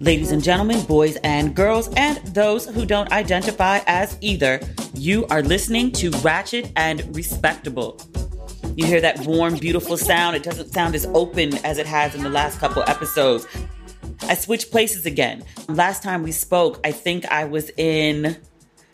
Ladies and gentlemen, boys and girls, and those who don't identify as either, you are listening to Ratchet and Respectable. You hear that warm, beautiful sound. It doesn't sound as open as it has in the last couple episodes. I switched places again. Last time we spoke, I think I was in,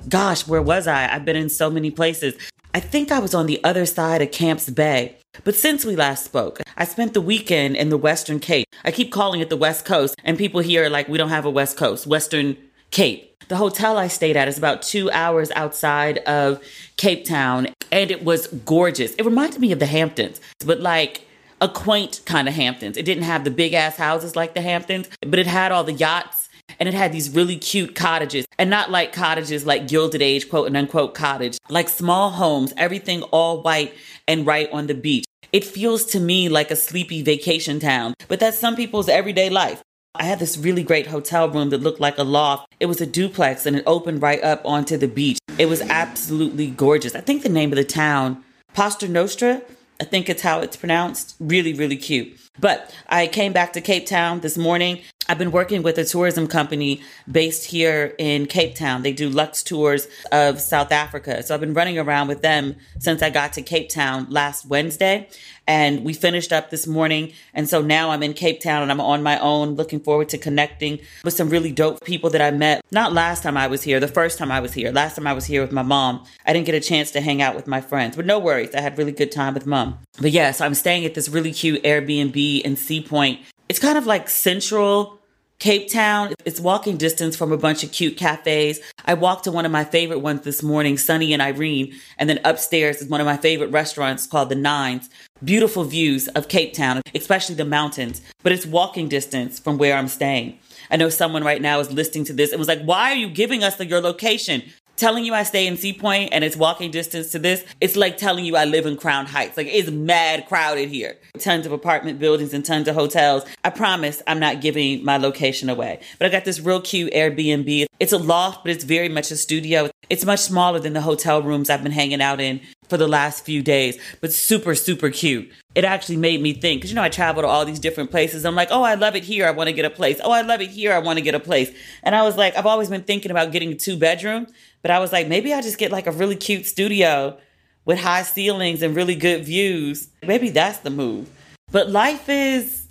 gosh, where was I? I've been in so many places. I think I was on the other side of Camps Bay. But since we last spoke, I spent the weekend in the Western Cape. I keep calling it the West Coast, and people here are like, we don't have a West Coast, Western Cape. The hotel I stayed at is about two hours outside of Cape Town, and it was gorgeous. It reminded me of the Hamptons, but like a quaint kind of Hamptons. It didn't have the big ass houses like the Hamptons, but it had all the yachts and it had these really cute cottages and not like cottages like gilded age quote and unquote cottage like small homes everything all white and right on the beach it feels to me like a sleepy vacation town but that's some people's everyday life I had this really great hotel room that looked like a loft. It was a duplex and it opened right up onto the beach. It was absolutely gorgeous. I think the name of the town, Pater Nostra, I think it's how it's pronounced. Really, really cute. But I came back to Cape Town this morning. I've been working with a tourism company based here in Cape Town. They do Lux tours of South Africa. So I've been running around with them since I got to Cape Town last Wednesday. And we finished up this morning. And so now I'm in Cape Town and I'm on my own, looking forward to connecting with some really dope people that I met. Not last time I was here, the first time I was here. Last time I was here with my mom. I didn't get a chance to hang out with my friends, but no worries. I had really good time with mom. But yeah, so I'm staying at this really cute Airbnb in Sea Point. It's kind of like central Cape Town. It's walking distance from a bunch of cute cafes. I walked to one of my favorite ones this morning, Sunny and Irene. And then upstairs is one of my favorite restaurants called The Nines. Beautiful views of Cape Town, especially the mountains, but it's walking distance from where I'm staying. I know someone right now is listening to this. It was like, why are you giving us the, your location? Telling you I stay in Sea Point and it's walking distance to this, it's like telling you I live in Crown Heights. Like it's mad crowded here. Tons of apartment buildings and tons of hotels. I promise I'm not giving my location away. But I got this real cute Airbnb. It's a loft, but it's very much a studio. It's much smaller than the hotel rooms I've been hanging out in for the last few days, but super, super cute. It actually made me think, because you know, I travel to all these different places. I'm like, oh, I love it here. I want to get a place. Oh, I love it here. I want to get a place. And I was like, I've always been thinking about getting a two bedroom, but I was like, maybe I just get like a really cute studio with high ceilings and really good views. Maybe that's the move. But life is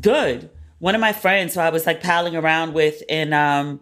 good. One of my friends who I was like palling around with in um,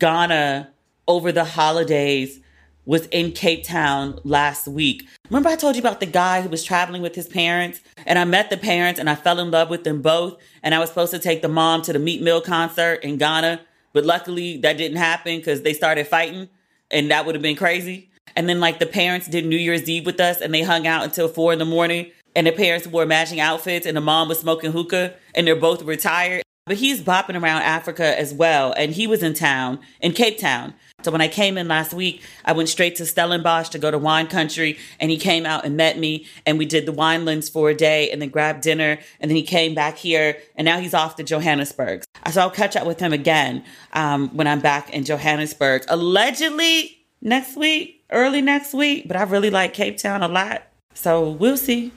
Ghana over the holidays was in Cape Town last week. Remember, I told you about the guy who was traveling with his parents? And I met the parents and I fell in love with them both. And I was supposed to take the mom to the Meek Mill concert in Ghana. But luckily, that didn't happen because they started fighting. And that would have been crazy. And then, like, the parents did New Year's Eve with us and they hung out until four in the morning. And the parents wore matching outfits and the mom was smoking hookah and they're both retired. But he's bopping around Africa as well. And he was in town, in Cape Town. So when I came in last week, I went straight to Stellenbosch to go to wine country. And he came out and met me. And we did the winelands for a day and then grabbed dinner. And then he came back here. And now he's off to Johannesburg. So I'll catch up with him again um, when I'm back in Johannesburg. Allegedly, next week, early next week, but I really like Cape Town a lot. So we'll see.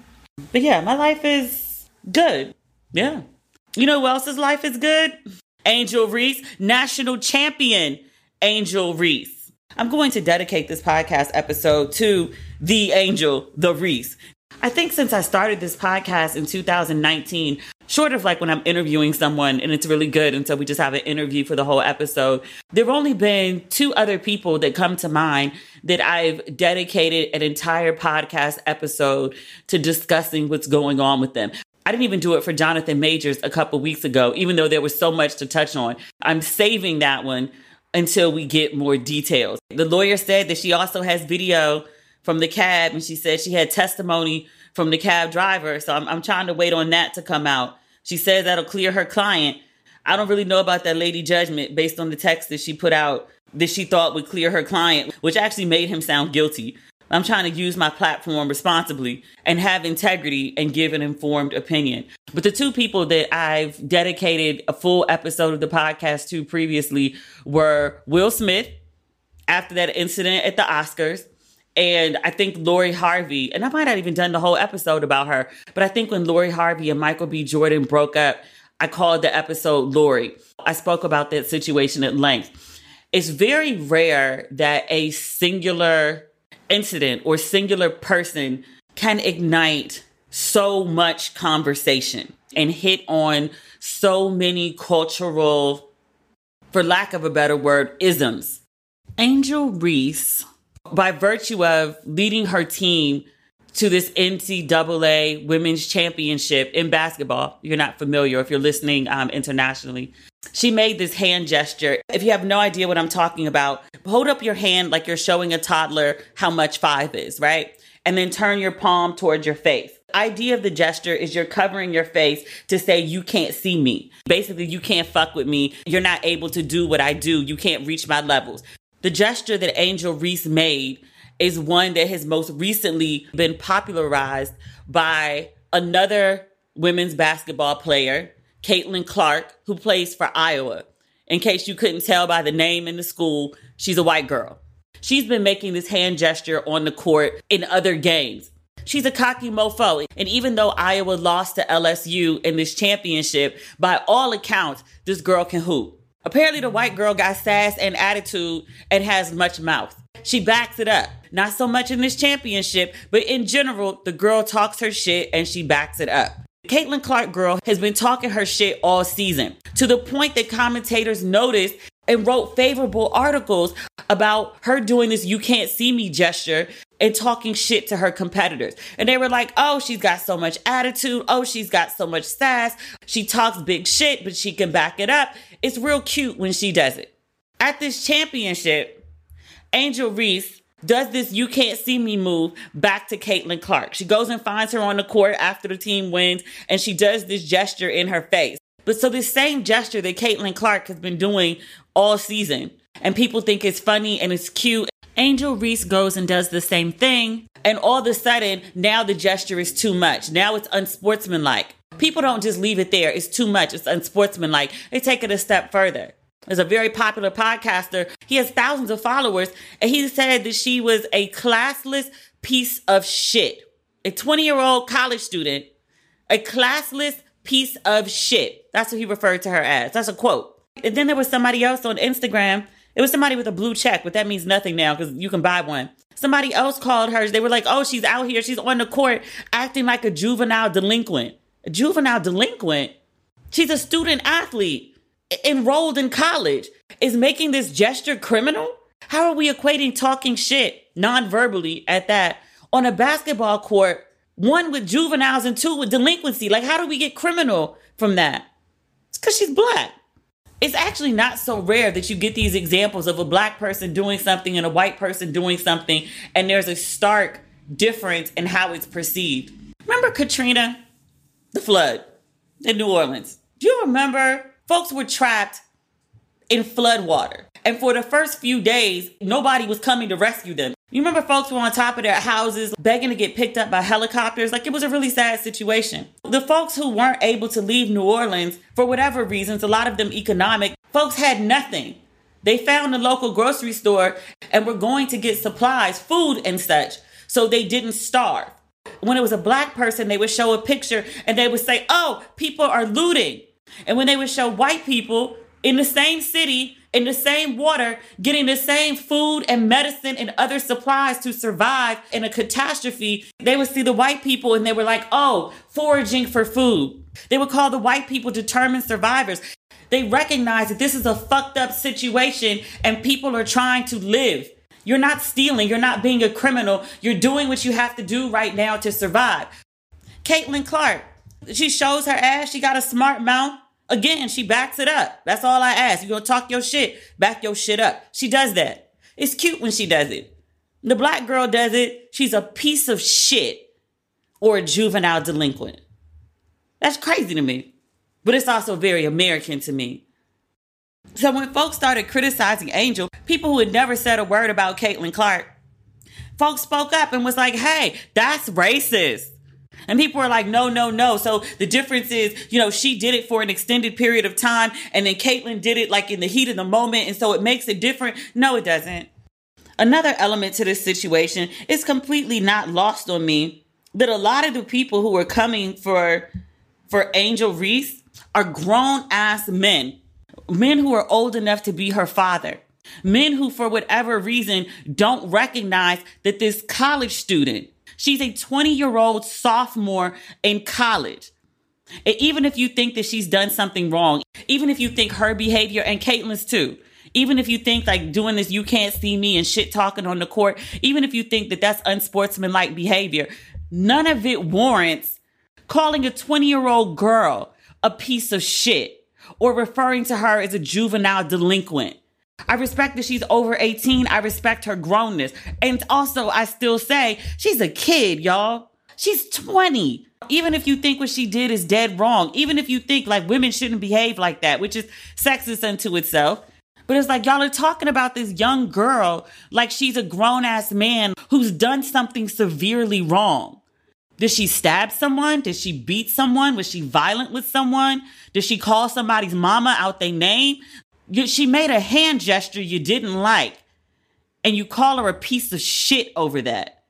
But yeah, my life is good. Yeah. You know who else's life is good? Angel Reese, national champion Angel Reese. I'm going to dedicate this podcast episode to the Angel, the Reese. I think since I started this podcast in 2019, short of like when I'm interviewing someone and it's really good, and so we just have an interview for the whole episode, there have only been two other people that come to mind that I've dedicated an entire podcast episode to discussing what's going on with them. I didn't even do it for Jonathan Majors a couple weeks ago, even though there was so much to touch on. I'm saving that one until we get more details. The lawyer said that she also has video from the cab and she said she had testimony from the cab driver. So I'm, I'm trying to wait on that to come out. She says that'll clear her client. I don't really know about that lady judgment based on the text that she put out that she thought would clear her client, which actually made him sound guilty. I'm trying to use my platform responsibly and have integrity and give an informed opinion. But the two people that I've dedicated a full episode of the podcast to previously were Will Smith after that incident at the Oscars and I think Lori Harvey, and I might not even done the whole episode about her, but I think when Lori Harvey and Michael B. Jordan broke up, I called the episode Lori. I spoke about that situation at length. It's very rare that a singular incident or singular person can ignite so much conversation and hit on so many cultural, for lack of a better word, isms. Angel Reese by virtue of leading her team to this NCAA Women's Championship in basketball. You're not familiar if you're listening um, internationally. She made this hand gesture. If you have no idea what I'm talking about, hold up your hand like you're showing a toddler how much five is, right? And then turn your palm towards your face. Idea of the gesture is you're covering your face to say you can't see me. Basically, you can't fuck with me. You're not able to do what I do. You can't reach my levels. The gesture that Angel Reese made is one that has most recently been popularized by another women's basketball player, Caitlin Clark, who plays for Iowa. In case you couldn't tell by the name in the school, she's a white girl. She's been making this hand gesture on the court in other games. She's a cocky mofo. And even though Iowa lost to LSU in this championship, by all accounts, this girl can hoop. Apparently, the white girl got sass and attitude and has much mouth. She backs it up. Not so much in this championship, but in general, the girl talks her shit and she backs it up. Caitlin Clark girl has been talking her shit all season to the point that commentators noticed and wrote favorable articles about her doing this you can't see me gesture and talking shit to her competitors. And they were like, oh, she's got so much attitude. Oh, she's got so much sass. She talks big shit, but she can back it up. It's real cute when she does it. At this championship, Angel Reese does this you can't see me move back to Caitlin Clark. She goes and finds her on the court after the team wins and she does this gesture in her face. But so this same gesture that Caitlin Clark has been doing all season and people think it's funny and it's cute. Angel Reese goes and does the same thing. And all of a sudden, now the gesture is too much. Now it's unsportsmanlike. People don't just leave it there. It's too much. It's unsportsmanlike. They take it a step further. There's a very popular podcaster. He has thousands of followers. And he said that she was a classless piece of shit. A 20 year old college student, a classless piece of shit. That's what he referred to her as. That's a quote. And then there was somebody else on Instagram. It was somebody with a blue check, but that means nothing now because you can buy one. Somebody else called her. They were like, oh, she's out here. She's on the court acting like a juvenile delinquent a juvenile delinquent. She's a student athlete enrolled in college. Is making this gesture criminal? How are we equating talking shit non-verbally at that on a basketball court, one with juveniles and two with delinquency? Like, how do we get criminal from that? It's because she's black. It's actually not so rare that you get these examples of a black person doing something and a white person doing something, and there's a stark difference in how it's perceived. Remember Katrina? the flood in New Orleans. Do you remember? Folks were trapped in flood water. And for the first few days, nobody was coming to rescue them. You remember folks were on top of their houses begging to get picked up by helicopters? Like it was a really sad situation. The folks who weren't able to leave New Orleans for whatever reasons, a lot of them economic, folks had nothing. They found a local grocery store and were going to get supplies, food and such, so they didn't starve. When it was a black person, they would show a picture and they would say, Oh, people are looting. And when they would show white people in the same city, in the same water, getting the same food and medicine and other supplies to survive in a catastrophe, they would see the white people and they were like, oh, foraging for food. They would call the white people determined survivors. They recognize that this is a fucked up situation and people are trying to live. You're not stealing, you're not being a criminal, you're doing what you have to do right now to survive. Caitlin Clark, she shows her ass, she got a smart mouth. Again, she backs it up. That's all I ask. You gonna talk your shit, back your shit up. She does that. It's cute when she does it. The black girl does it. She's a piece of shit or a juvenile delinquent. That's crazy to me. But it's also very American to me. So when folks started criticizing Angel, people who had never said a word about Caitlin Clark, folks spoke up and was like, hey, that's racist. And people are like, no, no, no. So the difference is, you know, she did it for an extended period of time and then Caitlin did it like in the heat of the moment. And so it makes it different. No, it doesn't. Another element to this situation is completely not lost on me that a lot of the people who are coming for for Angel Reese are grown ass men, men who are old enough to be her father, men who, for whatever reason, don't recognize that this college student She's a 20 year old sophomore in college. And even if you think that she's done something wrong, even if you think her behavior and Caitlin's too, even if you think like doing this, you can't see me and shit talking on the court, even if you think that that's unsportsmanlike behavior, none of it warrants calling a 20 year old girl a piece of shit or referring to her as a juvenile delinquent. I respect that she's over 18. I respect her grownness. And also, I still say she's a kid, y'all. She's 20. Even if you think what she did is dead wrong, even if you think like women shouldn't behave like that, which is sexist unto itself. But it's like y'all are talking about this young girl like she's a grown ass man who's done something severely wrong. Did she stab someone? Did she beat someone? Was she violent with someone? Did she call somebody's mama out their name? You, she made a hand gesture you didn't like, and you call her a piece of shit over that.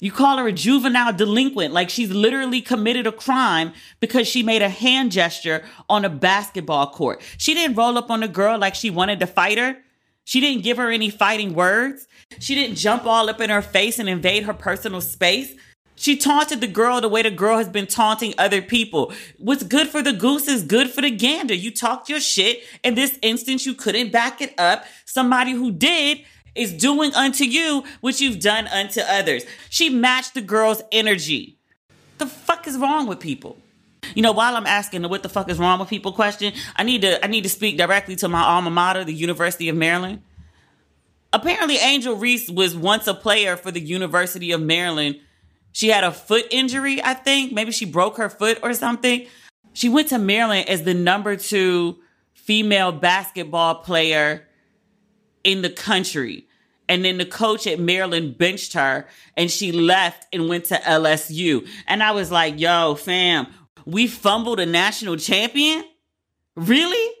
You call her a juvenile delinquent, like she's literally committed a crime because she made a hand gesture on a basketball court. She didn't roll up on the girl like she wanted to fight her. She didn't give her any fighting words. She didn't jump all up in her face and invade her personal space. She taunted the girl the way the girl has been taunting other people. What's good for the goose is good for the gander. You talked your shit. In this instance, you couldn't back it up. Somebody who did is doing unto you what you've done unto others. She matched the girl's energy. The fuck is wrong with people? You know, while I'm asking the what the fuck is wrong with people question, I need to I need to speak directly to my alma mater, the University of Maryland. Apparently, Angel Reese was once a player for the University of Maryland she had a foot injury, I think. Maybe she broke her foot or something. She went to Maryland as the number two female basketball player in the country. And then the coach at Maryland benched her and she left and went to LSU. And I was like, yo, fam, we fumbled a national champion? Really?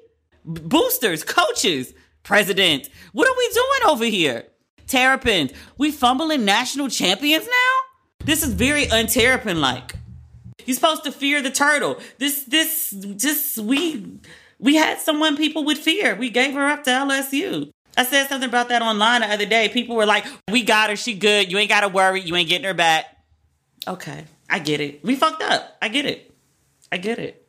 Boosters, coaches, president, what are we doing over here? Terrapins, we fumbling national champions now? This is very unterrapin like. You're supposed to fear the turtle. This, this, just we, we had someone people would fear. We gave her up to LSU. I said something about that online the other day. People were like, "We got her. She good. You ain't got to worry. You ain't getting her back." Okay, I get it. We fucked up. I get it. I get it.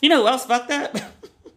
You know who else fucked up?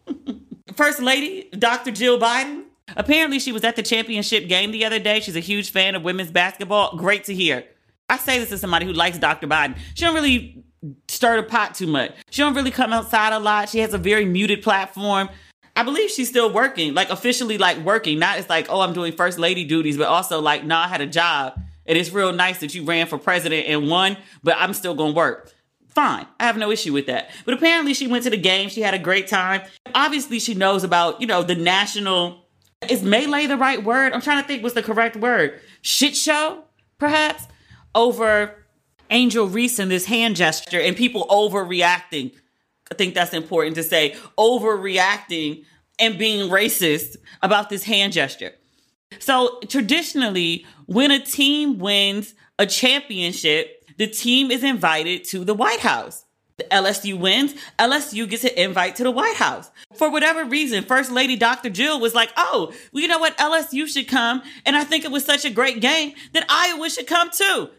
First Lady, Dr. Jill Biden. Apparently, she was at the championship game the other day. She's a huge fan of women's basketball. Great to hear. I say this as somebody who likes Dr. Biden. She don't really stir the pot too much. She don't really come outside a lot. She has a very muted platform. I believe she's still working, like officially like working. Not as like, oh, I'm doing first lady duties, but also like, nah, I had a job. And it's real nice that you ran for president and won, but I'm still gonna work. Fine. I have no issue with that. But apparently she went to the game. She had a great time. Obviously she knows about, you know, the national is melee the right word? I'm trying to think what's the correct word. Shit show, perhaps, over Angel Reese and this hand gesture and people overreacting. I think that's important to say. Overreacting and being racist about this hand gesture. So traditionally, when a team wins a championship, the team is invited to the White House. The LSU wins, LSU gets an invite to the White House. For whatever reason, First Lady Dr. Jill was like, oh, well, you know what? LSU should come. And I think it was such a great game that Iowa should come too.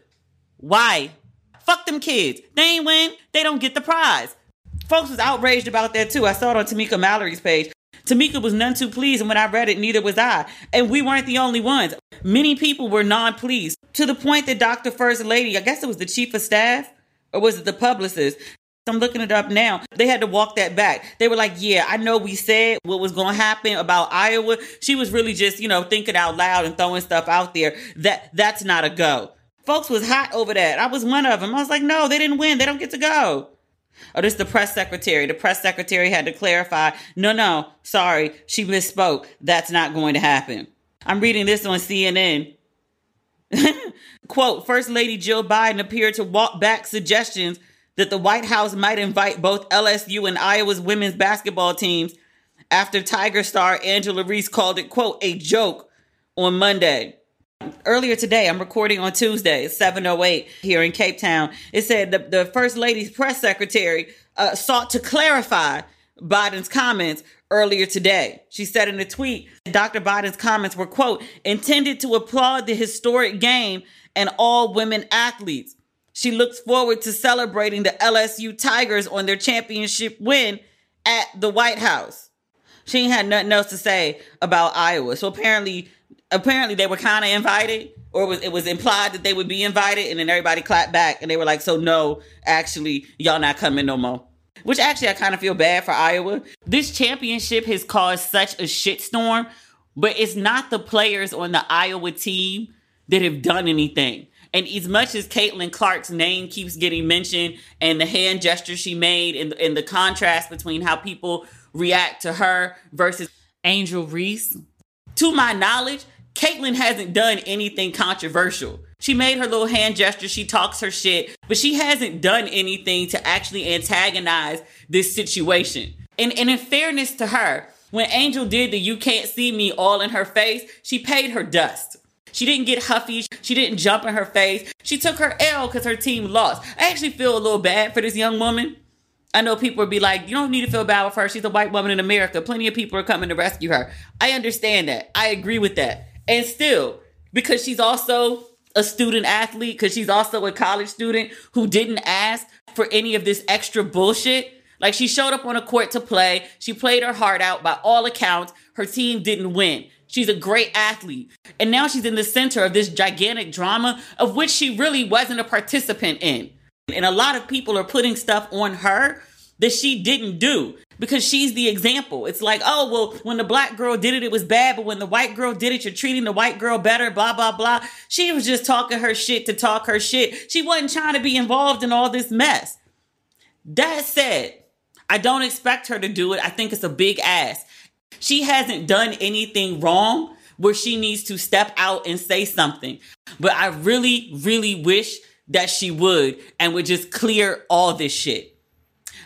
Why? Fuck them kids. They ain't win. They don't get the prize. Folks was outraged about that too. I saw it on Tamika Mallory's page. Tamika was none too pleased, and when I read it, neither was I. And we weren't the only ones. Many people were non pleased to the point that Dr. First Lady, I guess it was the chief of staff, or was it the publicist? I'm looking it up now. They had to walk that back. They were like, yeah, I know we said what was going to happen about Iowa. She was really just, you know, thinking out loud and throwing stuff out there. That that's not a go. Folks was hot over that. I was one of them. I was like, no, they didn't win. They don't get to go. Oh, this the press secretary. The press secretary had to clarify. No, no, sorry, she misspoke. That's not going to happen. I'm reading this on CNN. Quote, First Lady Jill Biden appeared to walk back suggestions that the White House might invite both LSU and Iowa's women's basketball teams after Tiger star Angel Reese called it, quote, a joke on Monday. Earlier today, I'm recording on Tuesday, 708 here in Cape Town. It said the, the First Lady's press secretary uh, sought to clarify Biden's comments earlier today. She said in a tweet, Dr. Biden's comments were, quote, intended to applaud the historic game and all women athletes. She looks forward to celebrating the LSU Tigers on their championship win at the White House. She ain't had nothing else to say about Iowa. So apparently, apparently they were kind of invited, or it was, it was implied that they would be invited, and then everybody clapped back, and they were like, "So no, actually, y'all not coming no more." Which actually, I kind of feel bad for Iowa. This championship has caused such a shitstorm, but it's not the players on the Iowa team that have done anything. And as much as Caitlin Clark's name keeps getting mentioned and the hand gesture she made and, and the contrast between how people react to her versus Angel Reese, to my knowledge, Caitlin hasn't done anything controversial. She made her little hand gesture, she talks her shit, but she hasn't done anything to actually antagonize this situation. And, and in fairness to her, when Angel did the You Can't See Me all in her face, she paid her dust. She didn't get huffy. She didn't jump in her face. She took her L because her team lost. I actually feel a little bad for this young woman. I know people would be like, you don't need to feel bad with her. She's a white woman in America. Plenty of people are coming to rescue her. I understand that. I agree with that. And still, because she's also a student athlete, because she's also a college student who didn't ask for any of this extra bullshit. Like she showed up on a court to play. She played her heart out. By all accounts, her team didn't win. She's a great athlete. And now she's in the center of this gigantic drama of which she really wasn't a participant in. And a lot of people are putting stuff on her that she didn't do because she's the example. It's like, oh, well, when the black girl did it, it was bad, but when the white girl did it, you're treating the white girl better, blah, blah, blah. She was just talking her shit to talk her shit. She wasn't trying to be involved in all this mess. That said, I don't expect her to do it. I think it's a big ass. She hasn't done anything wrong where she needs to step out and say something. But I really, really wish that she would and would just clear all this shit.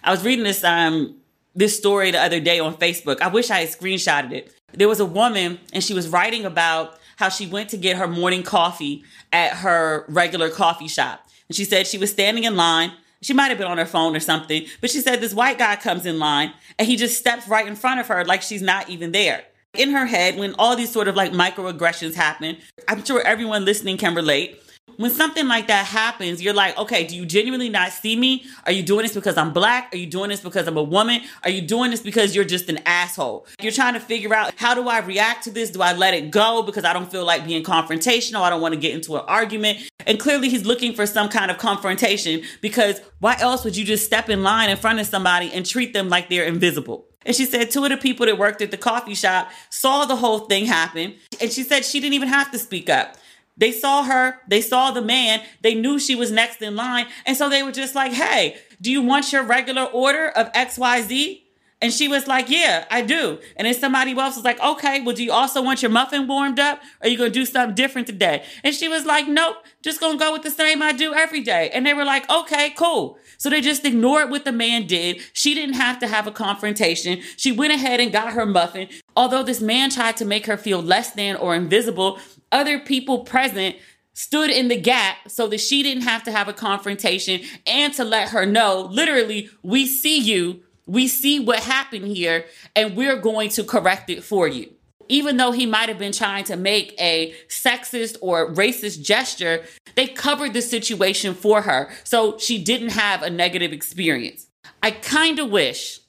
I was reading this um this story the other day on Facebook. I wish I had screenshotted it. There was a woman and she was writing about how she went to get her morning coffee at her regular coffee shop. And she said she was standing in line she might have been on her phone or something, but she said this white guy comes in line and he just steps right in front of her like she's not even there. In her head, when all these sort of like microaggressions happen, I'm sure everyone listening can relate when something like that happens, you're like, okay, do you genuinely not see me? Are you doing this because I'm black? Are you doing this because I'm a woman? Are you doing this because you're just an asshole? You're trying to figure out how do I react to this? Do I let it go because I don't feel like being confrontational? I don't want to get into an argument. And clearly he's looking for some kind of confrontation because why else would you just step in line in front of somebody and treat them like they're invisible? And she said two of the people that worked at the coffee shop saw the whole thing happen. And she said she didn't even have to speak up. They saw her, they saw the man, they knew she was next in line. And so they were just like, hey, do you want your regular order of XYZ? And she was like, Yeah, I do. And then somebody else was like, Okay, well, do you also want your muffin warmed up? Or are you to do something different today? And she was like, Nope, just to go with the same I do every day. And they were like, Okay, cool. So they just ignored what the man did. She didn't have to have a confrontation. She went ahead and got her muffin. Although this man tried to make her feel less than or invisible, other people present stood in the gap so that she didn't have to have a confrontation and to let her know literally, we see you we see what happened here and we're going to correct it for you. Even though he might have been trying to make a sexist or racist gesture, they covered the situation for her so she didn't have a negative experience. I kind of wish,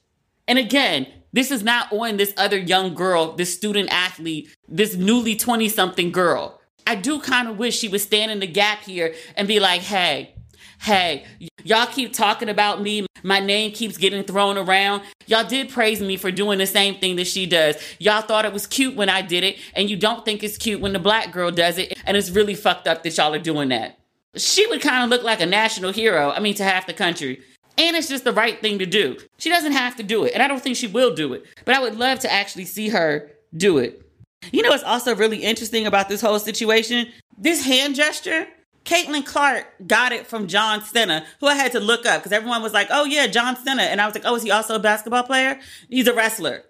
and again, this is not on this other young girl, this student athlete, this newly 20 something girl. I do kind of wish she would stand in the gap here and be like, hey, hey, y'all keep talking about me. My name keeps getting thrown around. Y'all did praise me for doing the same thing that she does. Y'all thought it was cute when I did it, and you don't think it's cute when the black girl does it. And it's really fucked up that y'all are doing that. She would kind of look like a national hero, I mean, to half the country. And it's just the right thing to do. She doesn't have to do it, and I don't think she will do it. But I would love to actually see her do it. You know what's also really interesting about this whole situation? This hand gesture Caitlin Clark got it from John Cena, who I had to look up because everyone was like, oh, yeah, John Cena. And I was like, oh, is he also a basketball player? He's a wrestler.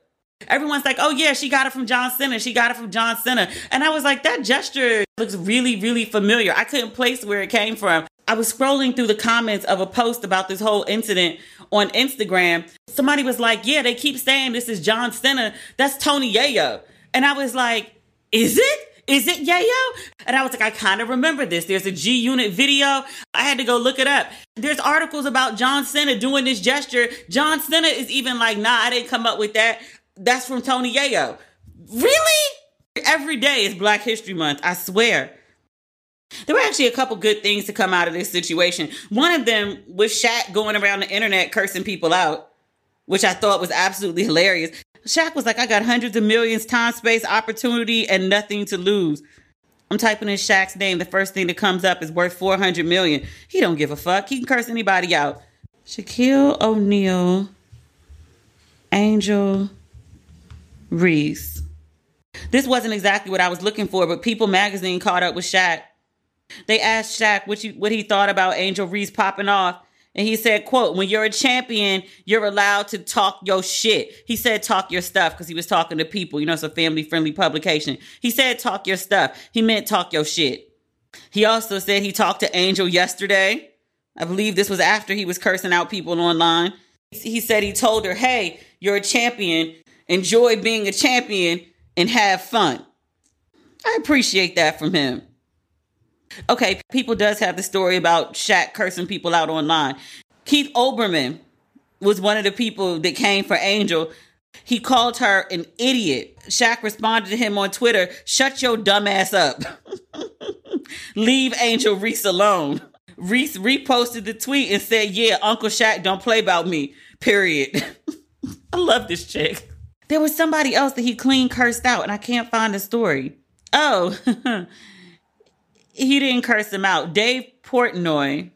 Everyone's like, oh, yeah, she got it from John Cena. She got it from John Cena. And I was like, that gesture looks really, really familiar. I couldn't place where it came from. I was scrolling through the comments of a post about this whole incident on Instagram. Somebody was like, yeah, they keep saying this is John Cena. That's Tony Yayo. And I was like, is it? Is it Yayo? And I was like, I kind of remember this. There's a G Unit video. I had to go look it up. There's articles about John Cena doing this gesture. John Cena is even like, nah, I didn't come up with that. That's from Tony Yayo. Really? Every day is Black History Month, I swear. There were actually a couple good things to come out of this situation. One of them was Shaq going around the internet cursing people out, which I thought was absolutely hilarious. Shaq was like, I got hundreds of millions, time, space, opportunity, and nothing to lose. I'm typing in Shaq's name. The first thing that comes up is worth 400 million. He don't give a fuck. He can curse anybody out. Shaquille O'Neal, Angel Reese. This wasn't exactly what I was looking for, but People Magazine caught up with Shaq. They asked Shaq what, you, what he thought about Angel Reese popping off. And he said, quote, when you're a champion, you're allowed to talk your shit. He said, talk your stuff because he was talking to people. You know, it's a family friendly publication. He said, talk your stuff. He meant talk your shit. He also said he talked to Angel yesterday. I believe this was after he was cursing out people online. He said he told her, hey, you're a champion. Enjoy being a champion and have fun. I appreciate that from him. Okay, people does have the story about Shaq cursing people out online. Keith Olbermann was one of the people that came for Angel. He called her an idiot. Shaq responded to him on Twitter, shut your dumb ass up. Leave Angel Reese alone. Reese reposted the tweet and said, yeah, Uncle Shaq don't play about me, period. I love this chick. There was somebody else that he clean cursed out and I can't find the story. Oh, he didn't curse him out. Dave Portnoy,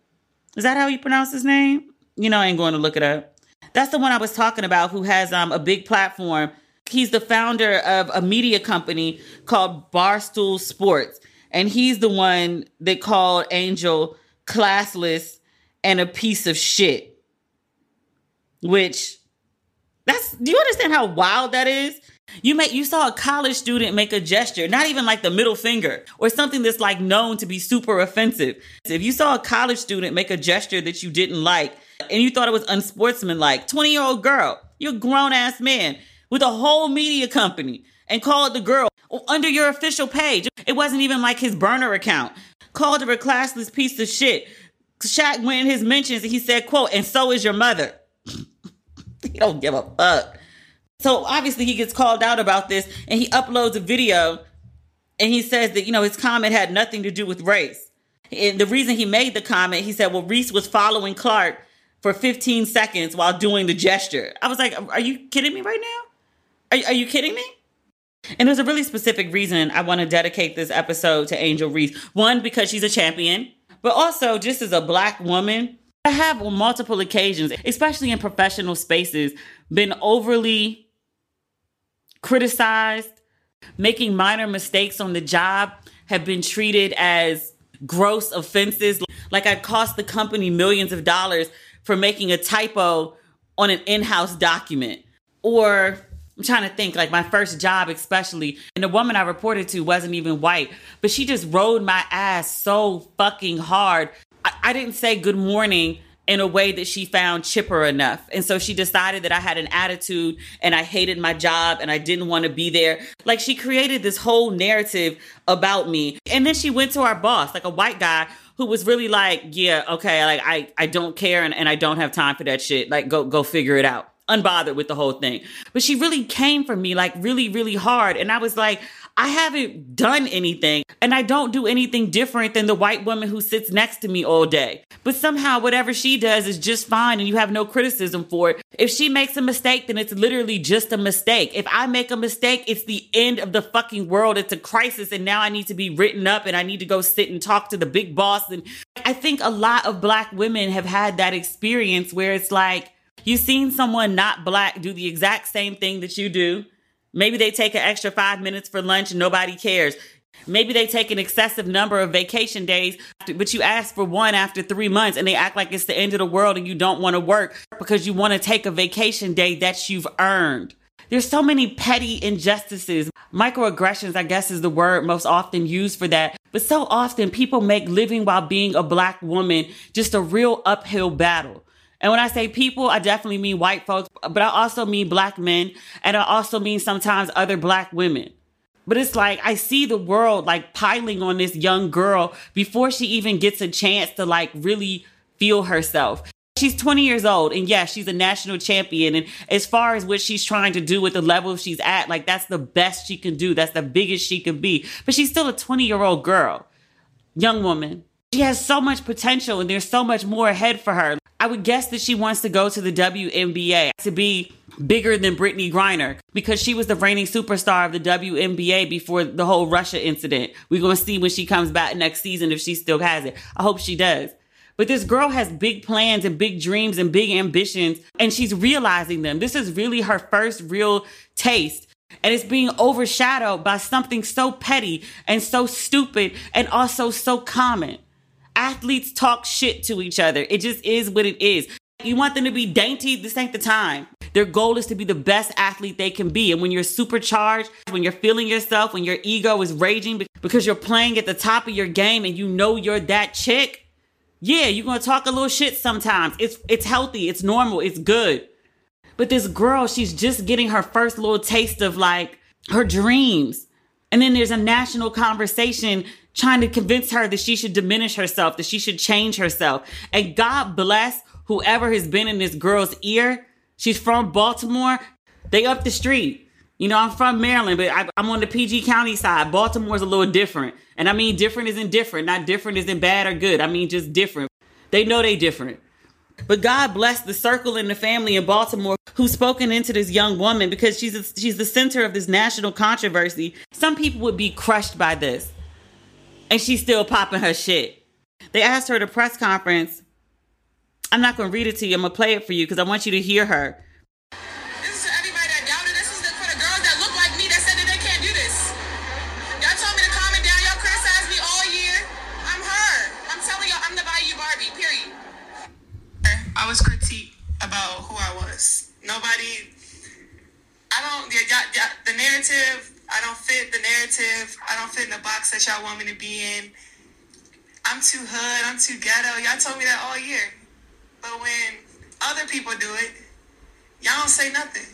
is that how you pronounce his name? You know, I ain't going to look it up. That's the one I was talking about who has um, a big platform. He's the founder of a media company called Barstool Sports. And he's the one that called Angel classless and a piece of shit. Which that's do you understand how wild that is? You make you saw a college student make a gesture, not even like the middle finger or something that's like known to be super offensive. If you saw a college student make a gesture that you didn't like and you thought it was unsportsmanlike, 20 year old girl, you're a grown ass man with a whole media company and called the girl under your official page. It wasn't even like his burner account. Called her a classless piece of shit. Shaq went in his mentions and he said, quote, and so is your mother. he don't give a fuck. So obviously he gets called out about this and he uploads a video and he says that, you know, his comment had nothing to do with race. And the reason he made the comment, he said, well, Reese was following Clark for 15 seconds while doing the gesture. I was like, are you kidding me right now? Are, are you kidding me? And there's a really specific reason I want to dedicate this episode to Angel Reese. One, because she's a champion, but also just as a black woman, I have on multiple occasions, especially in professional spaces, been overly criticized, making minor mistakes on the job have been treated as gross offenses. Like I cost the company millions of dollars for making a typo on an in-house document. Or I'm trying to think, like my first job, especially, and the woman I reported to wasn't even white, but she just rode my ass so fucking hard. I, I didn't say good morning in a way that she found chipper enough. And so she decided that I had an attitude and I hated my job and I didn't want to be there. Like she created this whole narrative about me. And then she went to our boss, like a white guy who was really like, yeah, okay, like I, I don't care and, and I don't have time for that shit. Like go go figure it out. Unbothered with the whole thing. But she really came for me like really, really hard. And I was like, I haven't done anything and I don't do anything different than the white woman who sits next to me all day. But somehow whatever she does is just fine and you have no criticism for it. If she makes a mistake, then it's literally just a mistake. If I make a mistake, it's the end of the fucking world. It's a crisis and now I need to be written up and I need to go sit and talk to the big boss. And I think a lot of black women have had that experience where it's like, You've seen someone not black do the exact same thing that you do. Maybe they take an extra five minutes for lunch and nobody cares. Maybe they take an excessive number of vacation days, but you ask for one after three months and they act like it's the end of the world and you don't want to work because you want to take a vacation day that you've earned. There's so many petty injustices. Microaggressions, I guess, is the word most often used for that. But so often people make living while being a black woman just a real uphill battle. And when I say people, I definitely mean white folks, but I also mean black men. And I also mean sometimes other black women. But it's like I see the world like piling on this young girl before she even gets a chance to like really feel herself. She's 20 years old and yes, she's a national champion. And as far as what she's trying to do with the level she's at, like that's the best she can do. That's the biggest she can be. But she's still a 20 year old girl, young woman. She has so much potential and there's so much more ahead for her. I would guess that she wants to go to the WNBA to be bigger than Brittney Griner because she was the reigning superstar of the WNBA before the whole Russia incident. We're going to see when she comes back next season if she still has it. I hope she does. But this girl has big plans and big dreams and big ambitions, and she's realizing them. This is really her first real taste. And it's being overshadowed by something so petty and so stupid and also so common athletes talk shit to each other. It just is what it is. You want them to be dainty, this ain't the time. Their goal is to be the best athlete they can be. And when you're supercharged, when you're feeling yourself, when your ego is raging because you're playing at the top of your game and you know you're that chick, yeah, you're gonna talk a little shit sometimes. It's it's healthy, it's normal, it's good. But this girl, she's just getting her first little taste of like her dreams. And then there's a national conversation trying to convince her that she should diminish herself, that she should change herself. And God bless whoever has been in this girl's ear. She's from Baltimore. They up the street. You know, I'm from Maryland, but I, am on the PG County side. Baltimore's a little different. And I mean, different isn't different. Not different isn't bad or good. I mean, just different. They know they different. But God bless the circle and the family in Baltimore who's spoken into this young woman because she's a, she's the center of this national controversy. Some people would be crushed by this and she's still popping her shit. They asked her at a press conference. I'm not going to read it to you. I'm going to play it for you because I want you to hear her. This is to everybody that doubted. This is for the girls that look like me that said that they can't do this. Y'all told me to calm it down. Y'all criticized me all year. I'm her. I'm telling y'all, I'm the Bayou Barbie, period. I was critiqued about who I was. Nobody, I don't, yeah, the narrative I don't fit the narrative. I don't fit in the box that y'all want me to be in. I'm too hood. I'm too ghetto. Y'all told me that all year. But when other people do it, y'all don't say nothing.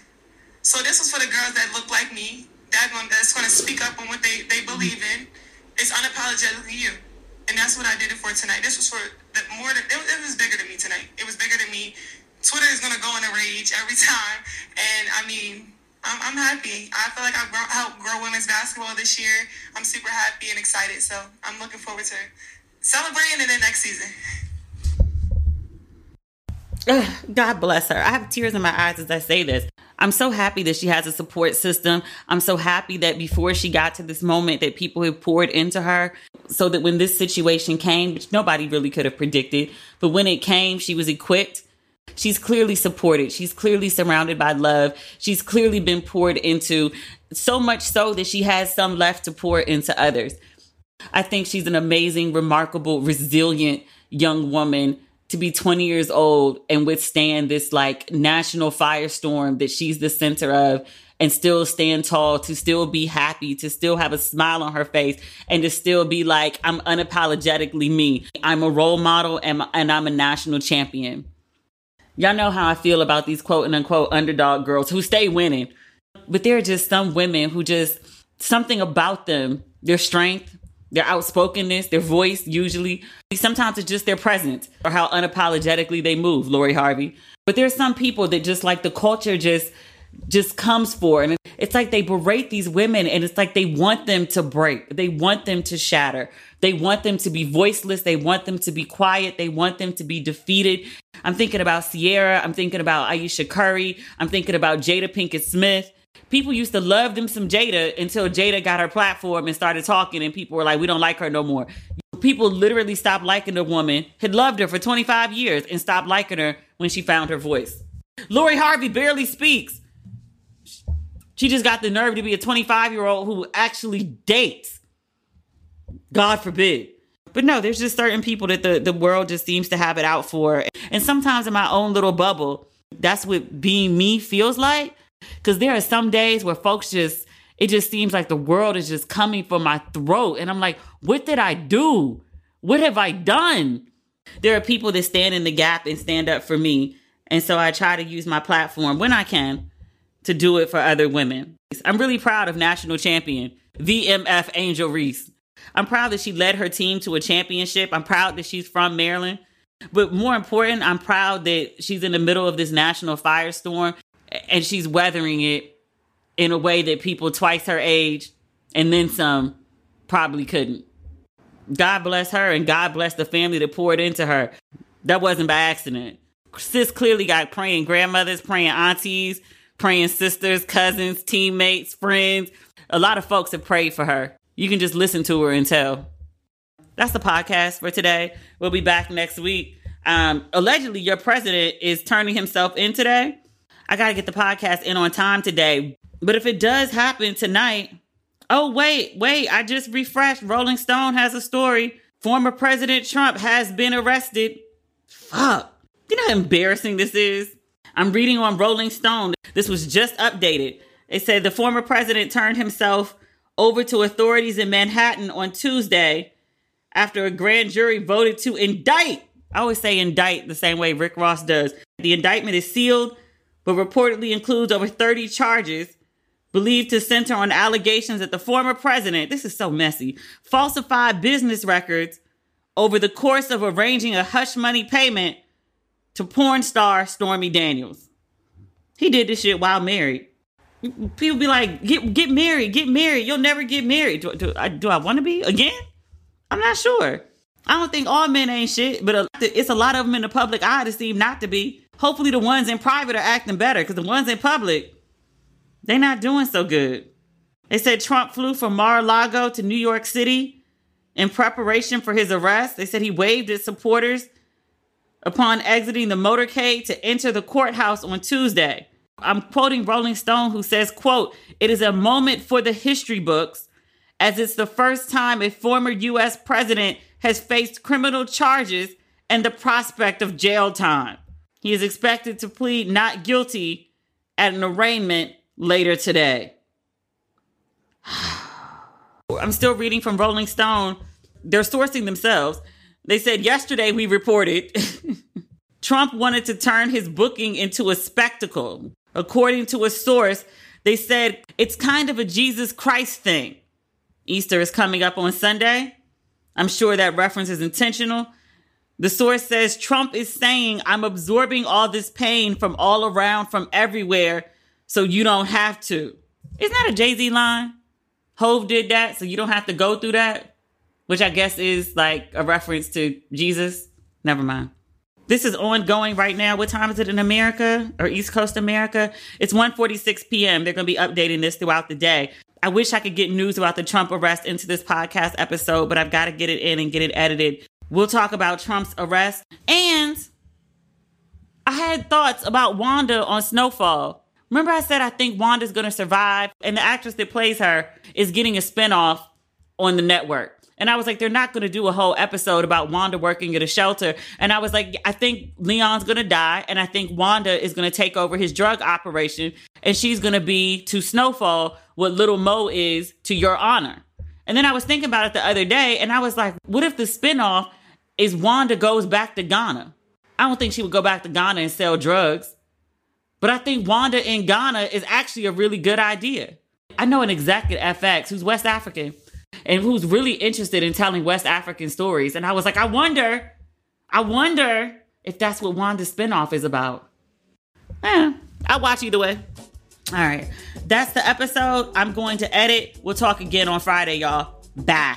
So this was for the girls that look like me, that going that's gonna speak up on what they, they believe in. It's unapologetically you. And that's what I did it for tonight. This was for the more than it, it was bigger than me tonight. It was bigger than me. Twitter is gonna go in a rage every time. And I mean, I'm, I'm happy. I feel like I've helped grow women's basketball this year. I'm super happy and excited. So I'm looking forward to celebrating in the next season. God bless her. I have tears in my eyes as I say this. I'm so happy that she has a support system. I'm so happy that before she got to this moment that people have poured into her so that when this situation came, which nobody really could have predicted, but when it came, she was equipped. She's clearly supported. She's clearly surrounded by love. She's clearly been poured into so much so that she has some left to pour into others. I think she's an amazing, remarkable, resilient young woman to be 20 years old and withstand this like national firestorm that she's the center of and still stand tall, to still be happy, to still have a smile on her face, and to still be like, I'm unapologetically me. I'm a role model and, and I'm a national champion. Y'all know how I feel about these quote and unquote underdog girls who stay winning. But there are just some women who just, something about them, their strength, their outspokenness, their voice, usually. Sometimes it's just their presence or how unapologetically they move, Lori Harvey. But there's some people that just like the culture just just comes for and it's like they berate these women and it's like they want them to break they want them to shatter they want them to be voiceless they want them to be quiet they want them to be defeated i'm thinking about Ciara. i'm thinking about ayesha curry i'm thinking about jada pinkett smith people used to love them some Jada until Jada got her platform and started talking, and people were like, we don't like her no more. People literally stopped liking the woman, had loved her for 25 years, and stopped liking her when she found her voice. Lori Harvey barely speaks. She just got the nerve to be a 25 year old who actually dates. God forbid. But no, there's just certain people that the, the world just seems to have it out for. And sometimes in my own little bubble, that's what being me feels like. Because there are some days where folks just, it just seems like the world is just coming for my throat. And I'm like, what did I do? What have I done? There are people that stand in the gap and stand up for me. And so I try to use my platform when I can to do it for other women. I'm really proud of national champion VMF Angel Reese. I'm proud that she led her team to a championship. I'm proud that she's from Maryland. But more important, I'm proud that she's in the middle of this national firestorm and she's weathering it in a way that people twice her age and then some probably couldn't. God bless her and God bless the family that poured into her. That wasn't by accident. Sis clearly got praying grandmothers, praying aunties, praying sisters, cousins, teammates, friends. A lot of folks have prayed for her. You can just listen to her and tell. That's the podcast for today. We'll be back next week. Um, allegedly, your president is turning himself in today. I got to get the podcast in on time today. But if it does happen tonight, oh, wait, wait, I just refreshed. Rolling Stone has a story. Former President Trump has been arrested. Fuck. You know how embarrassing this is? I'm reading on Rolling Stone. This was just updated. It said the former president turned himself over to authorities in Manhattan on Tuesday after a grand jury voted to indict. I always say indict the same way Rick Ross does. The indictment is sealed but reportedly includes over 30 charges believed to center on allegations that the former president, this is so messy, falsified business records over the course of arranging a hush money payment to porn star Stormy Daniels. He did this shit while married. People be like, get get married, get married. You'll never get married. Do, do, do I want to be again? I'm not sure. I don't think all men ain't shit, but it's a lot of them in the public eye that seem not to be. Hopefully, the ones in private are acting better because the ones in public, they're not doing so good. They said Trump flew from Mar-a-Lago to New York City in preparation for his arrest. They said he waved his supporters upon exiting the motorcade to enter the courthouse on Tuesday. I'm quoting Rolling Stone who says, quote, "It is a moment for the history books as it's the first time a former US president has faced criminal charges and the prospect of jail time." He is expected to plead not guilty at an arraignment later today. I'm still reading from Rolling Stone. They're sourcing themselves. They said yesterday we reported Trump wanted to turn his booking into a spectacle. According to a source, they said it's kind of a Jesus Christ thing. Easter is coming up on Sunday. I'm sure that reference is intentional. The source says Trump is saying, I'm absorbing all this pain from all around, from everywhere, so you don't have to. Isn't that a Jay Z line? Hove did that, so you don't have to go through that, which I guess is like a reference to Jesus. Never mind. This is ongoing right now. What time is it in America or East Coast America? It's 1:46 p.m. They're going to be updating this throughout the day. I wish I could get news about the Trump arrest into this podcast episode, but I've got to get it in and get it edited. We'll talk about Trump's arrest. And I had thoughts about Wanda on Snowfall. Remember, I said I think Wanda's going to survive, and the actress that plays her is getting a spinoff on the network. And I was like, they're not going to do a whole episode about Wanda working at a shelter. And I was like, I think Leon's going to die. And I think Wanda is going to take over his drug operation. And she's going to be to Snowfall what Little Mo is to Your Honor. And then I was thinking about it the other day. And I was like, what if the spinoff is Wanda goes back to Ghana? I don't think she would go back to Ghana and sell drugs. But I think Wanda in Ghana is actually a really good idea. I know an exec at FX who's West African and who's really interested in telling West African stories. And I was like, I wonder, I wonder if that's what Wanda's spinoff is about. Eh, I'll watch either way. All right. That's the episode. I'm going to edit. We'll talk again on Friday, y'all. Bye.